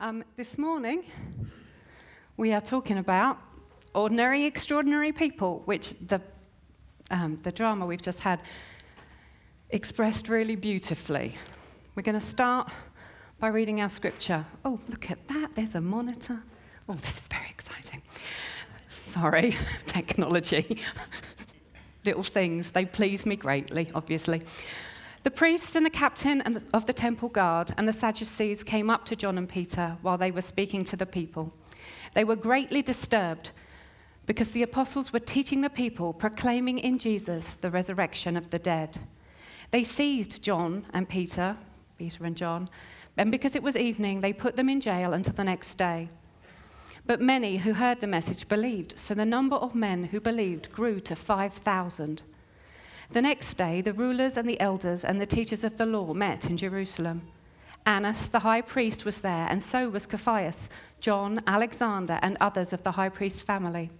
Um, this morning, we are talking about ordinary, extraordinary people, which the, um, the drama we've just had expressed really beautifully. We're going to start by reading our scripture. Oh, look at that, there's a monitor. Oh, this is very exciting. Sorry, technology. Little things, they please me greatly, obviously. The priest and the captain of the temple guard and the Sadducees came up to John and Peter while they were speaking to the people. They were greatly disturbed because the apostles were teaching the people, proclaiming in Jesus the resurrection of the dead. They seized John and Peter, Peter and John, and because it was evening, they put them in jail until the next day. But many who heard the message believed, so the number of men who believed grew to 5,000. The next day, the rulers and the elders and the teachers of the law met in Jerusalem. Annas, the high priest, was there, and so was Caiaphas, John, Alexander, and others of the high priest's family.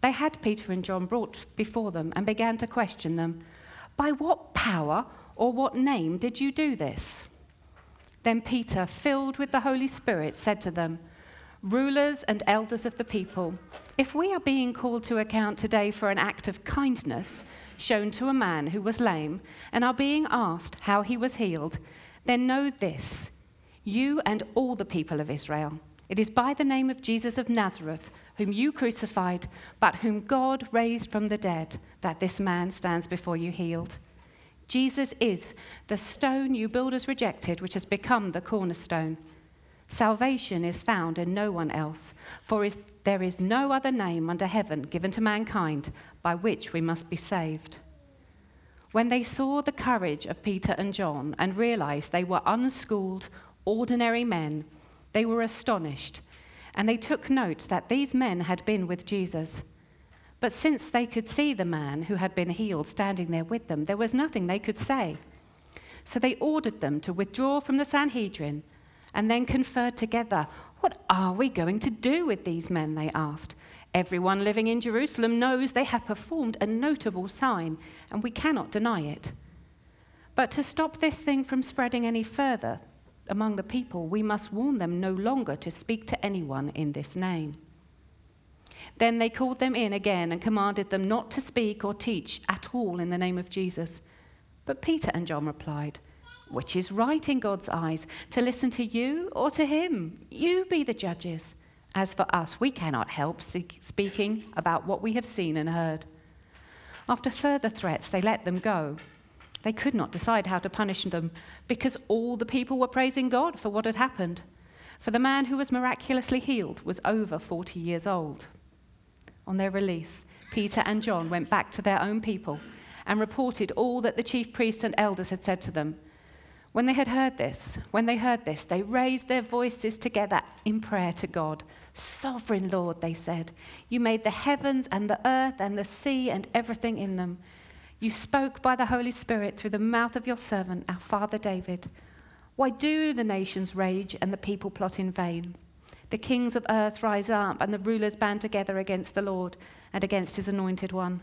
They had Peter and John brought before them and began to question them By what power or what name did you do this? Then Peter, filled with the Holy Spirit, said to them, Rulers and elders of the people, if we are being called to account today for an act of kindness, shown to a man who was lame and are being asked how he was healed, then know this you and all the people of Israel. It is by the name of Jesus of Nazareth, whom you crucified, but whom God raised from the dead, that this man stands before you healed. Jesus is the stone you builders rejected, which has become the cornerstone. Salvation is found in no one else, for is, there is no other name under heaven given to mankind by which we must be saved. When they saw the courage of Peter and John and realized they were unschooled, ordinary men, they were astonished, and they took note that these men had been with Jesus. But since they could see the man who had been healed standing there with them, there was nothing they could say. So they ordered them to withdraw from the Sanhedrin and then conferred together. What are we going to do with these men? They asked. Everyone living in Jerusalem knows they have performed a notable sign, and we cannot deny it. But to stop this thing from spreading any further among the people, we must warn them no longer to speak to anyone in this name. Then they called them in again and commanded them not to speak or teach at all in the name of Jesus. But Peter and John replied, Which is right in God's eyes, to listen to you or to him? You be the judges. As for us, we cannot help speaking about what we have seen and heard. After further threats, they let them go. They could not decide how to punish them because all the people were praising God for what had happened. For the man who was miraculously healed was over 40 years old. On their release, Peter and John went back to their own people and reported all that the chief priests and elders had said to them. When they had heard this, when they heard this, they raised their voices together in prayer to God. Sovereign Lord, they said, you made the heavens and the earth and the sea and everything in them. You spoke by the Holy Spirit through the mouth of your servant, our father David. Why do the nations rage and the people plot in vain? The kings of earth rise up and the rulers band together against the Lord and against his anointed one.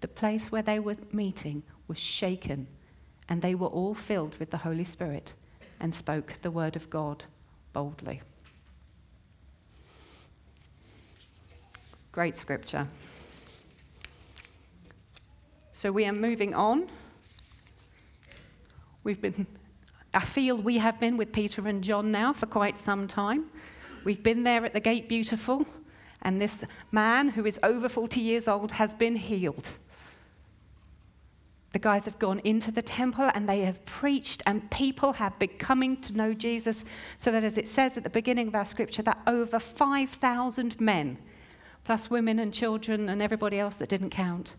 the place where they were meeting was shaken, and they were all filled with the Holy Spirit and spoke the word of God boldly. Great scripture. So we are moving on. We've been, I feel we have been with Peter and John now for quite some time. We've been there at the gate beautiful, and this man who is over 40 years old has been healed the guys have gone into the temple and they have preached, and people have been coming to know Jesus. So that, as it says at the beginning of our scripture, that over 5,000 men, plus women and children and everybody else that didn't count,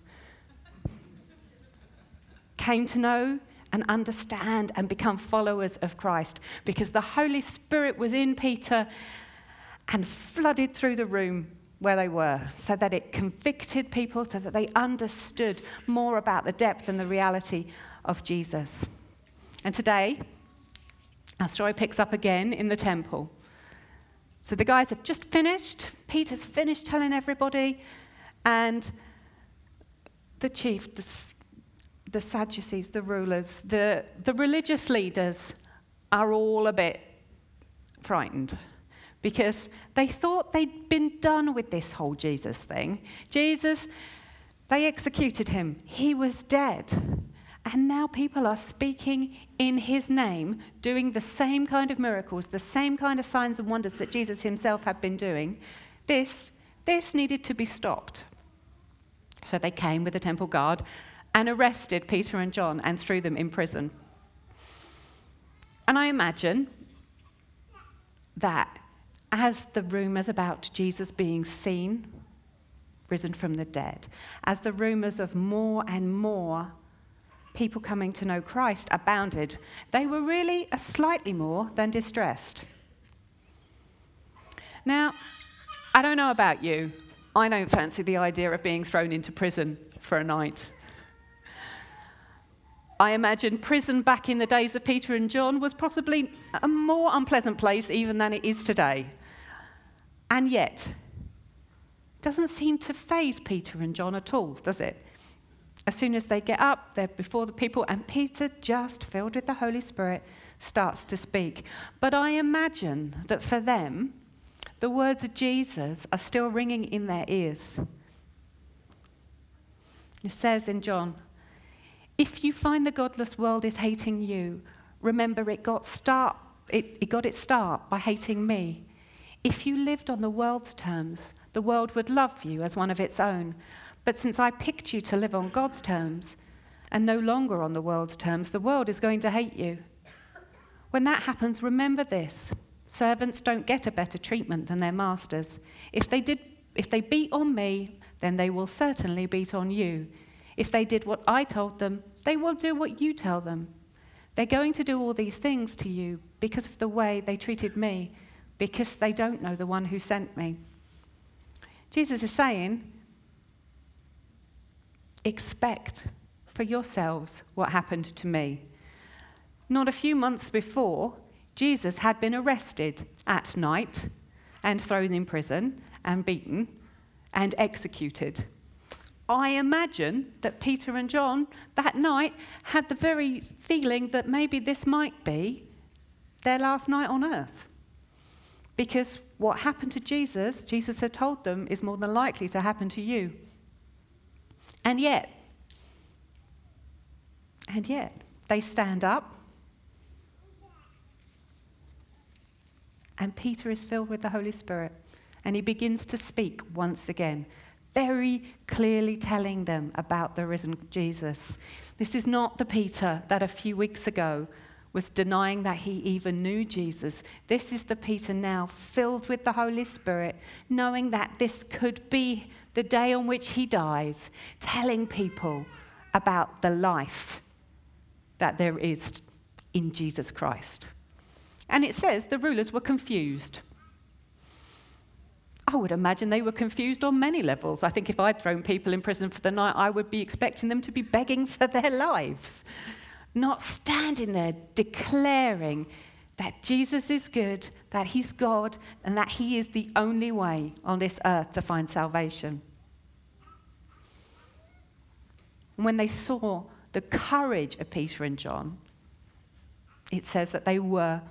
came to know and understand and become followers of Christ because the Holy Spirit was in Peter and flooded through the room where they were so that it convicted people, so that they understood more about the depth and the reality of Jesus. And today, our story picks up again in the temple. So the guys have just finished. Peter's finished telling everybody. And the chief, the, the Sadducees, the rulers, the, the religious leaders are all a bit frightened because they thought they'd been done with this whole Jesus thing. Jesus, they executed him, he was dead. And now people are speaking in his name, doing the same kind of miracles, the same kind of signs and wonders that Jesus himself had been doing. This, this needed to be stopped. So they came with the temple guard and arrested Peter and John and threw them in prison. And I imagine that as the rumours about Jesus being seen, risen from the dead, as the rumours of more and more people coming to know Christ abounded, they were really a slightly more than distressed. Now, I don't know about you. I don't fancy the idea of being thrown into prison for a night. I imagine prison back in the days of Peter and John was possibly a more unpleasant place even than it is today. And yet, doesn't seem to faze Peter and John at all, does it? As soon as they get up, they're before the people, and Peter, just filled with the Holy Spirit, starts to speak. But I imagine that for them, the words of Jesus are still ringing in their ears. It says in John, if you find the godless world is hating you, remember it got start it, it got its start by hating me. If you lived on the world's terms, the world would love you as one of its own. But since I picked you to live on God's terms and no longer on the world's terms, the world is going to hate you. When that happens, remember this servants don't get a better treatment than their masters. If they, did, if they beat on me, then they will certainly beat on you. If they did what I told them, they will do what you tell them. They're going to do all these things to you because of the way they treated me because they don't know the one who sent me. Jesus is saying, expect for yourselves what happened to me. Not a few months before, Jesus had been arrested at night and thrown in prison and beaten and executed. I imagine that Peter and John that night had the very feeling that maybe this might be their last night on earth. Because what happened to Jesus, Jesus had told them, is more than likely to happen to you. And yet, and yet, they stand up, and Peter is filled with the Holy Spirit, and he begins to speak once again, very clearly telling them about the risen Jesus. This is not the Peter that a few weeks ago was denying that he even knew Jesus. This is the Peter now filled with the Holy Spirit, knowing that this could be the day on which he dies, telling people about the life that there is in Jesus Christ. And it says the rulers were confused. I would imagine they were confused on many levels. I think if I'd thrown people in prison for the night, I would be expecting them to be begging for their lives not standing there declaring that Jesus is good, that he's God, and that he is the only way on this earth to find salvation. when they saw the courage of Peter and John, it says that they were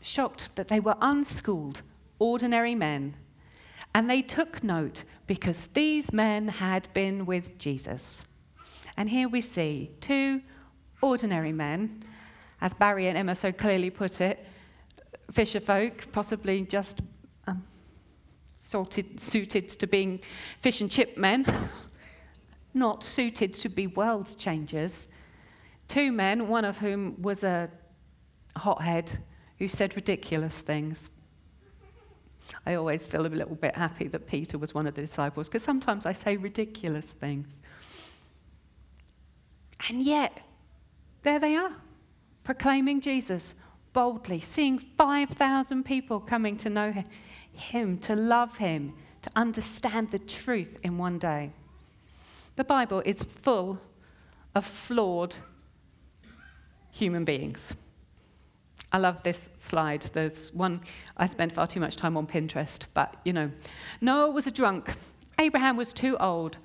shocked that they were unschooled, ordinary men. And they took note because these men had been with Jesus. And here we see two ordinary men, as Barry and Emma so clearly put it, fisher folk, possibly just um, sorted, suited to being fish and chip men, not suited to be world changers. Two men, one of whom was a hothead who said ridiculous things. I always feel a little bit happy that Peter was one of the disciples because sometimes I say ridiculous things. And yet, there they are, proclaiming Jesus boldly, seeing 5,000 people coming to know him, to love him, to understand the truth in one day. The Bible is full of flawed human beings. I love this slide. There's one, I spend far too much time on Pinterest, but you know. Noah was a drunk. Abraham was too old.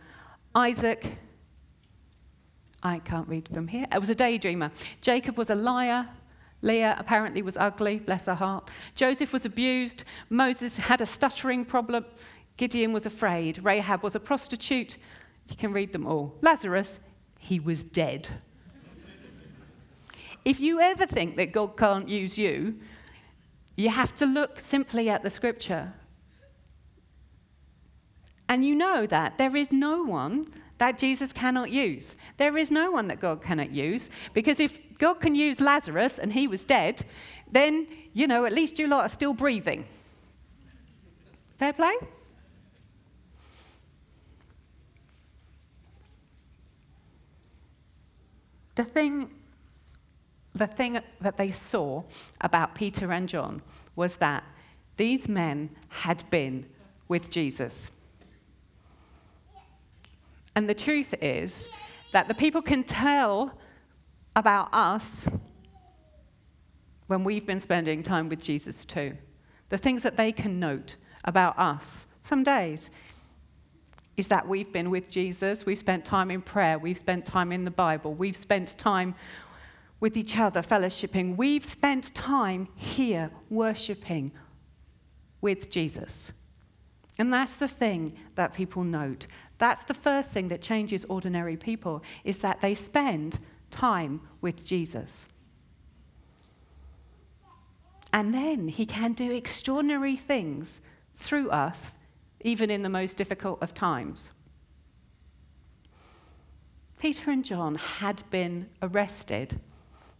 Isaac, I can't read from here, It was a daydreamer. Jacob was a liar. Leah apparently was ugly, bless her heart. Joseph was abused. Moses had a stuttering problem. Gideon was afraid. Rahab was a prostitute. You can read them all. Lazarus, he was dead. if you ever think that God can't use you, you have to look simply at the scripture. And you know that there is no one that Jesus cannot use. There is no one that God cannot use because if God can use Lazarus and he was dead, then, you know, at least you lot are still breathing. Fair play? The thing, the thing that they saw about Peter and John was that these men had been with Jesus. And the truth is that the people can tell about us when we've been spending time with Jesus too. The things that they can note about us some days is that we've been with Jesus, we've spent time in prayer, we've spent time in the Bible, we've spent time with each other, fellowshipping, we've spent time here worshiping with Jesus. And that's the thing that people note. That's the first thing that changes ordinary people is that they spend time with Jesus. And then he can do extraordinary things through us, even in the most difficult of times. Peter and John had been arrested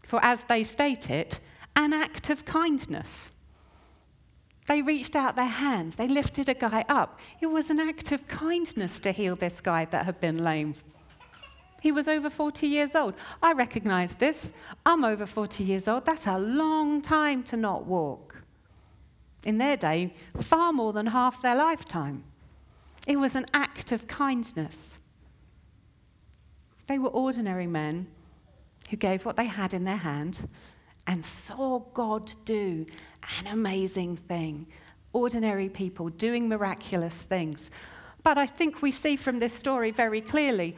for, as they state it, an act of kindness. They reached out their hands, they lifted a guy up. It was an act of kindness to heal this guy that had been lame he was over 40 years old. I recognize this. I'm over 40 years old. That's a long time to not walk. In their day, far more than half their lifetime. It was an act of kindness. They were ordinary men who gave what they had in their hand and saw God do an amazing thing. Ordinary people doing miraculous things. But I think we see from this story very clearly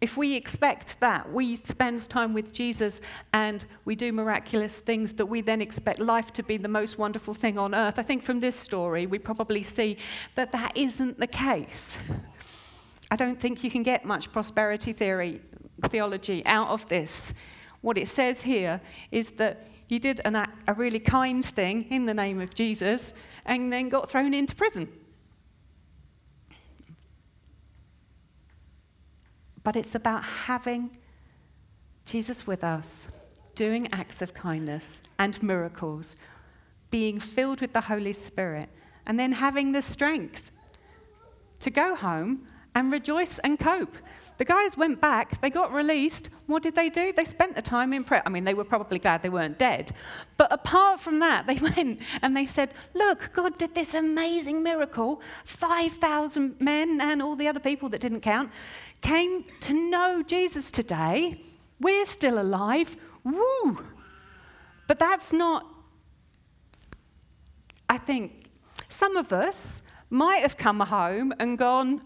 if we expect that, we spend time with Jesus and we do miraculous things that we then expect life to be the most wonderful thing on earth. I think from this story, we probably see that that isn't the case. I don't think you can get much prosperity theory, theology out of this. What it says here is that he did an, a really kind thing in the name of Jesus and then got thrown into prison. but it's about having Jesus with us, doing acts of kindness and miracles, being filled with the Holy Spirit, and then having the strength to go home and rejoice and cope. The guys went back, they got released. What did they do? They spent the time in prayer. I mean, they were probably glad they weren't dead. But apart from that, they went and they said, Look, God did this amazing miracle. 5,000 men and all the other people that didn't count came to know Jesus today. We're still alive. Woo! But that's not, I think, some of us might have come home and gone,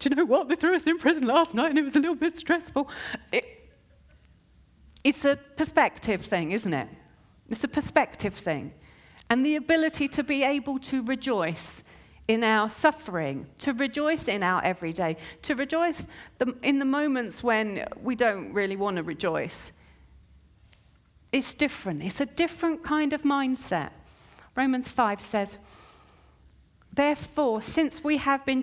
Do you know what? They threw us in prison last night and it was a little bit stressful. It, it's a perspective thing, isn't it? It's a perspective thing. And the ability to be able to rejoice in our suffering, to rejoice in our everyday, to rejoice in the moments when we don't really want to rejoice. It's different. It's a different kind of mindset. Romans 5 says, Therefore, since we have been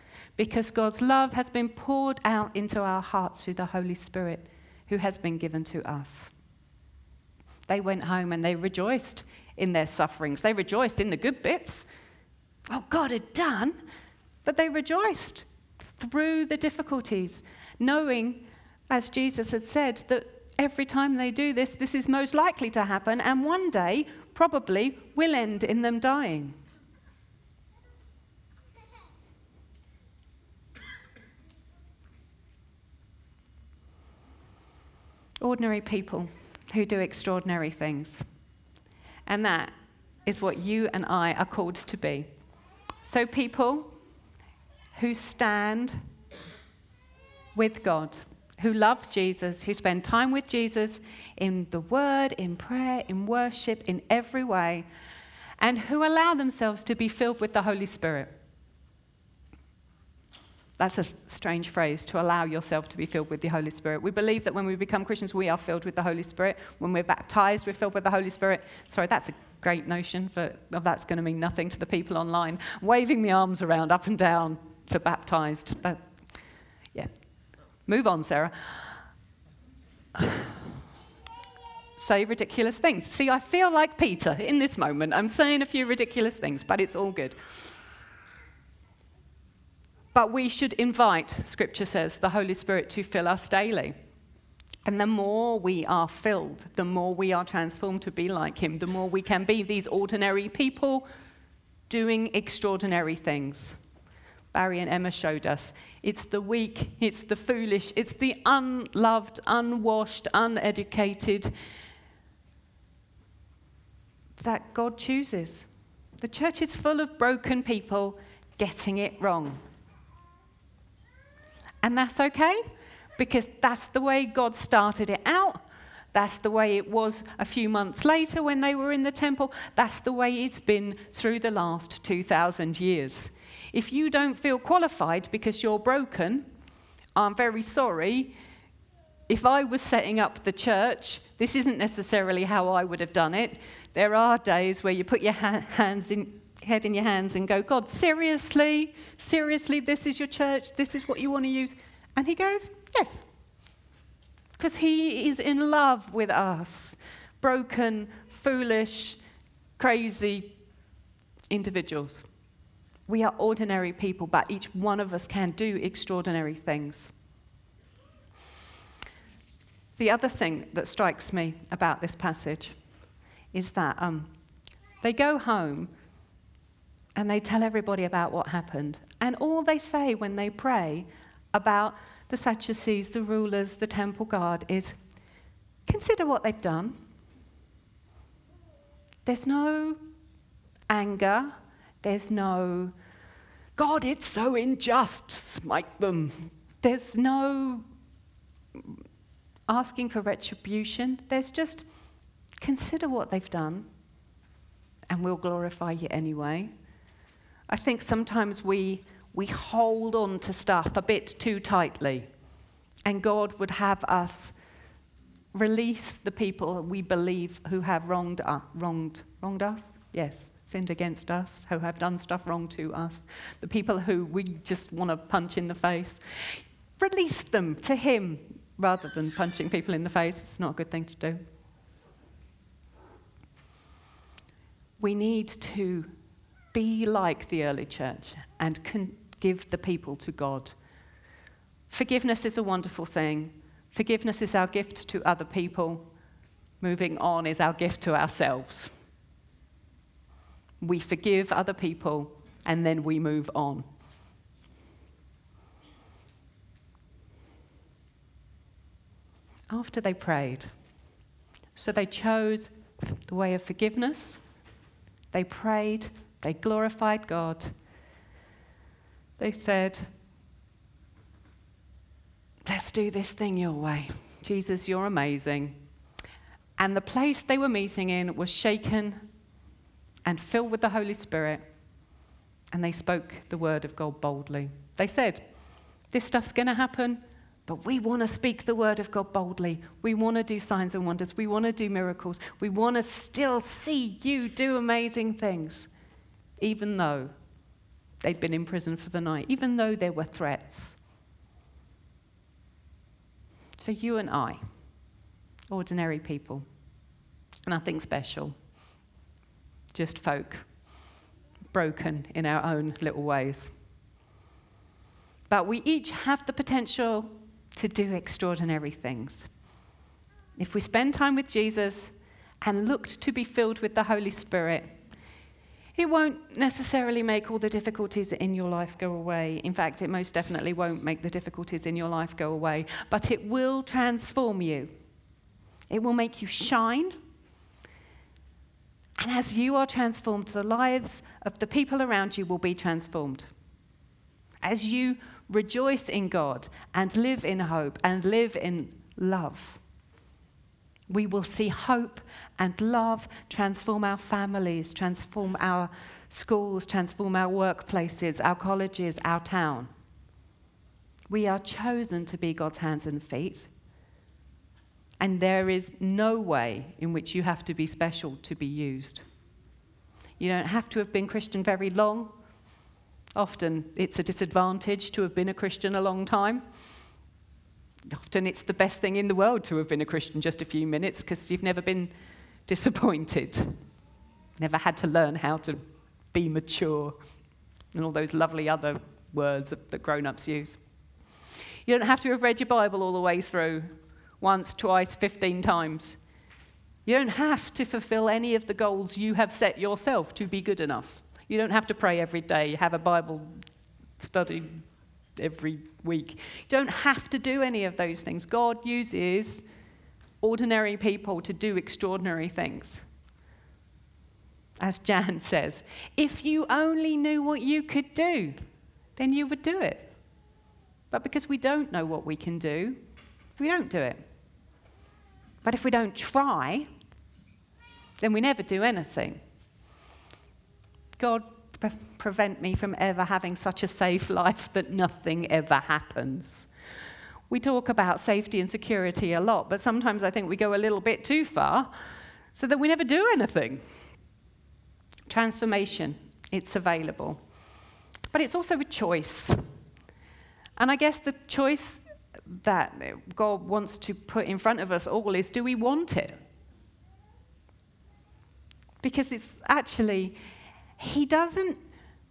because God's love has been poured out into our hearts through the Holy Spirit who has been given to us. They went home and they rejoiced in their sufferings. They rejoiced in the good bits, what God had done, but they rejoiced through the difficulties, knowing, as Jesus had said, that every time they do this, this is most likely to happen, and one day probably will end in them dying. Ordinary people who do extraordinary things. And that is what you and I are called to be. So, people who stand with God, who love Jesus, who spend time with Jesus in the word, in prayer, in worship, in every way, and who allow themselves to be filled with the Holy Spirit. That's a strange phrase, to allow yourself to be filled with the Holy Spirit. We believe that when we become Christians, we are filled with the Holy Spirit. When we're baptized, we're filled with the Holy Spirit. Sorry, that's a great notion, but that's going to mean nothing to the people online. Waving the arms around up and down for baptized. That, yeah. Move on, Sarah. Say ridiculous things. See, I feel like Peter in this moment. I'm saying a few ridiculous things, but it's all good. But we should invite, Scripture says, the Holy Spirit to fill us daily. And the more we are filled, the more we are transformed to be like Him, the more we can be these ordinary people doing extraordinary things. Barry and Emma showed us it's the weak, it's the foolish, it's the unloved, unwashed, uneducated that God chooses. The church is full of broken people getting it wrong. And that's okay because that's the way God started it out. That's the way it was a few months later when they were in the temple. That's the way it's been through the last 2,000 years. If you don't feel qualified because you're broken, I'm very sorry. If I was setting up the church, this isn't necessarily how I would have done it. There are days where you put your ha- hands in, head in your hands and go, God, seriously? Seriously, this is your church? This is what you want to use? And he goes, Yes. Because he is in love with us, broken, foolish, crazy individuals. We are ordinary people, but each one of us can do extraordinary things. The other thing that strikes me about this passage is that um, they go home and they tell everybody about what happened. And all they say when they pray about the Sadducees, the rulers, the temple guard is consider what they've done. There's no anger, there's no, God, it's so unjust, smite them. There's no asking for retribution. There's just consider what they've done, and we'll glorify you anyway. I think sometimes we, we hold on to stuff a bit too tightly, and God would have us release the people we believe who have wronged, uh, wronged, wronged us. Yes, sinned against us, who have done stuff wrong to us, the people who we just want to punch in the face. Release them to Him rather than punching people in the face. It's not a good thing to do. We need to be like the early church and can give the people to God. Forgiveness is a wonderful thing. Forgiveness is our gift to other people. Moving on is our gift to ourselves. We forgive other people and then we move on. After they prayed, so they chose the way of forgiveness, they prayed, they glorified God. They said, Let's do this thing your way. Jesus, you're amazing. And the place they were meeting in was shaken and filled with the Holy Spirit. And they spoke the word of God boldly. They said, This stuff's going to happen, But we want to speak the word of God boldly. We want to do signs and wonders. We want to do miracles. We want to still see you do amazing things, even though they'd been in prison for the night, even though there were threats. So, you and I, ordinary people, nothing special, just folk, broken in our own little ways. But we each have the potential to do extraordinary things. If we spend time with Jesus and looked to be filled with the Holy Spirit, it won't necessarily make all the difficulties in your life go away. In fact, it most definitely won't make the difficulties in your life go away, but it will transform you. It will make you shine. And as you are transformed, the lives of the people around you will be transformed. As you rejoice in God and live in hope and live in love, we will see hope and love transform our families, transform our schools, transform our workplaces, our colleges, our town. We are chosen to be God's hands and feet. And there is no way in which you have to be special to be used. You don't have to have been Christian very long. Often it's a disadvantage to have been a Christian a long time. Often it's the best thing in the world to have been a Christian just a few minutes because you've never been disappointed, never had to learn how to be mature, and all those lovely other words that grown ups use. You don't have to have read your Bible all the way through once, twice, 15 times. You don't have to fulfill any of the goals you have set yourself to be good enough. You don't have to pray every day, have a Bible study every week. You don't have to do any of those things. God uses ordinary people to do extraordinary things. As Jan says, if you only knew what you could do, then you would do it. But because we don't know what we can do, we don't do it. But if we don't try, then we never do anything. God pre- prevent me from ever having such a safe life that nothing ever happens. We talk about safety and security a lot, but sometimes I think we go a little bit too far so that we never do anything. Transformation, it's available. But it's also a choice. And I guess the choice that God wants to put in front of us all is do we want it? Because it's actually, He doesn't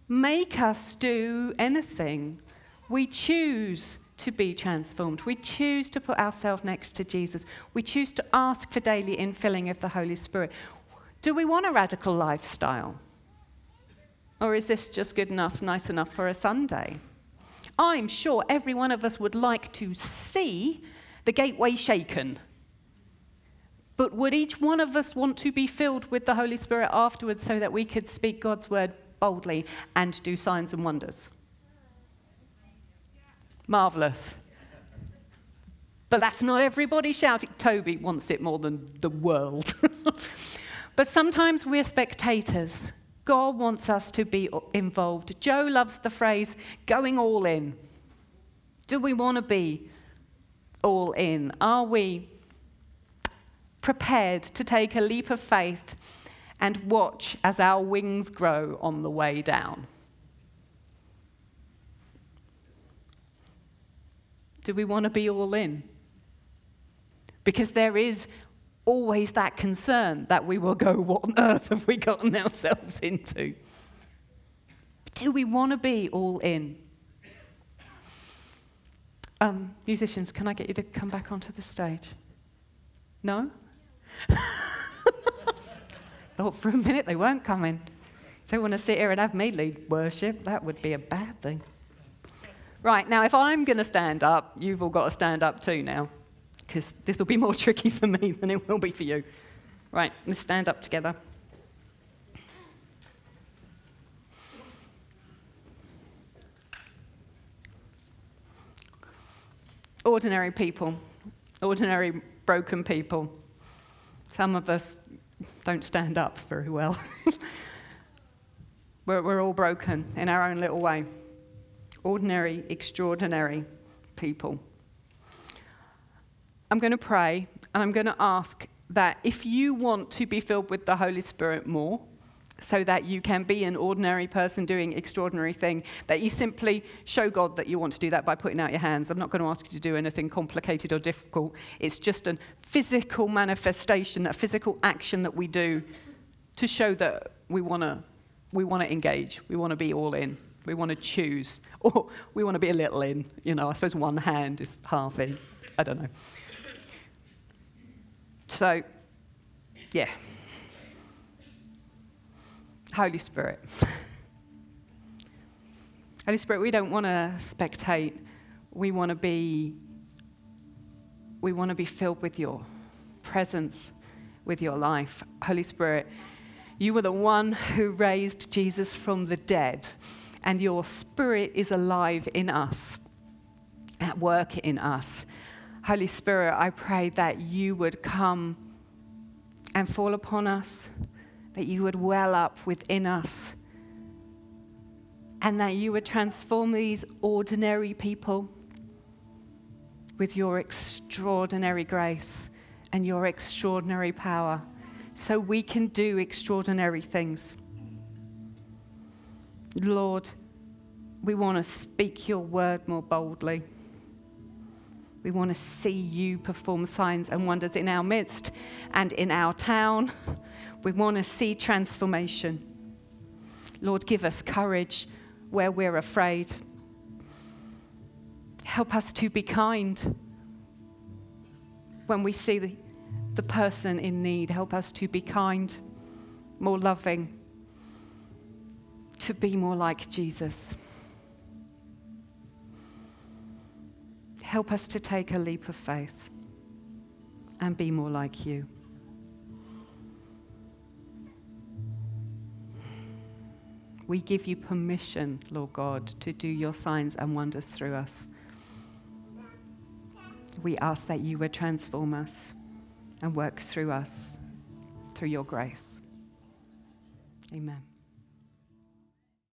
make us do anything. We choose to be transformed. We choose to put ourselves next to Jesus. We choose to ask for daily infilling of the Holy Spirit. Do we want a radical lifestyle? Or is this just good enough, nice enough for a Sunday? I'm sure every one of us would like to see the gateway shaken. But would each one of us want to be filled with the Holy Spirit afterwards so that we could speak God's word boldly and do signs and wonders? Marvellous. But that's not everybody shouting. Toby wants it more than the world. but sometimes we're spectators. God wants us to be involved. Joe loves the phrase going all in. Do we want to be all in? Are we prepared to take a leap of faith and watch as our wings grow on the way down? Do we want to be all in? Because there is always that concern that we will go, What on earth have we gotten ourselves into? Do we want to be all in? Um, musicians, can I get you to come back onto the stage? No? Thought for a minute they weren't coming. Don't want to sit here and have me lead worship. That would be a bad thing. Right, now if I'm going to stand up, you've all got to stand up too now, because this will be more tricky for me than it will be for you. Right, let's stand up together. Ordinary people, ordinary broken people. Some of us don't stand up very well. we're, we're all broken in our own little way ordinary, extraordinary people. I'm going to pray and I'm going to ask that if you want to be filled with the Holy Spirit more, so that you can be an ordinary person doing extraordinary thing that you simply show god that you want to do that by putting out your hands. I'm not going to ask you to do anything complicated or difficult. It's just a physical manifestation a physical action that we do to show that we want to we want to engage we want to be all in we want to choose or we want to be a little in. You know i suppose one hand is half in. I don't know. So yeah Holy Spirit. Holy Spirit, we don't want to spectate. We want to be we want to be filled with your presence, with your life. Holy Spirit, you were the one who raised Jesus from the dead, and your spirit is alive in us, at work in us. Holy Spirit, I pray that you would come and fall upon us that you would well up within us and that you would transform these ordinary people with your extraordinary grace and your extraordinary power so we can do extraordinary things. Lord, we want to speak your word more boldly. We want to see you perform signs and wonders in our midst and in our town we want to see transformation. Lord, give us courage where we're afraid. Help us to be kind when we see the, the person in need. Help us to be kind, more loving, to be more like Jesus. Help us to take a leap of faith and be more like you. We give you permission, Lord God, to do your signs and wonders through us. We ask that you would transform us and work through us through your grace. Amen.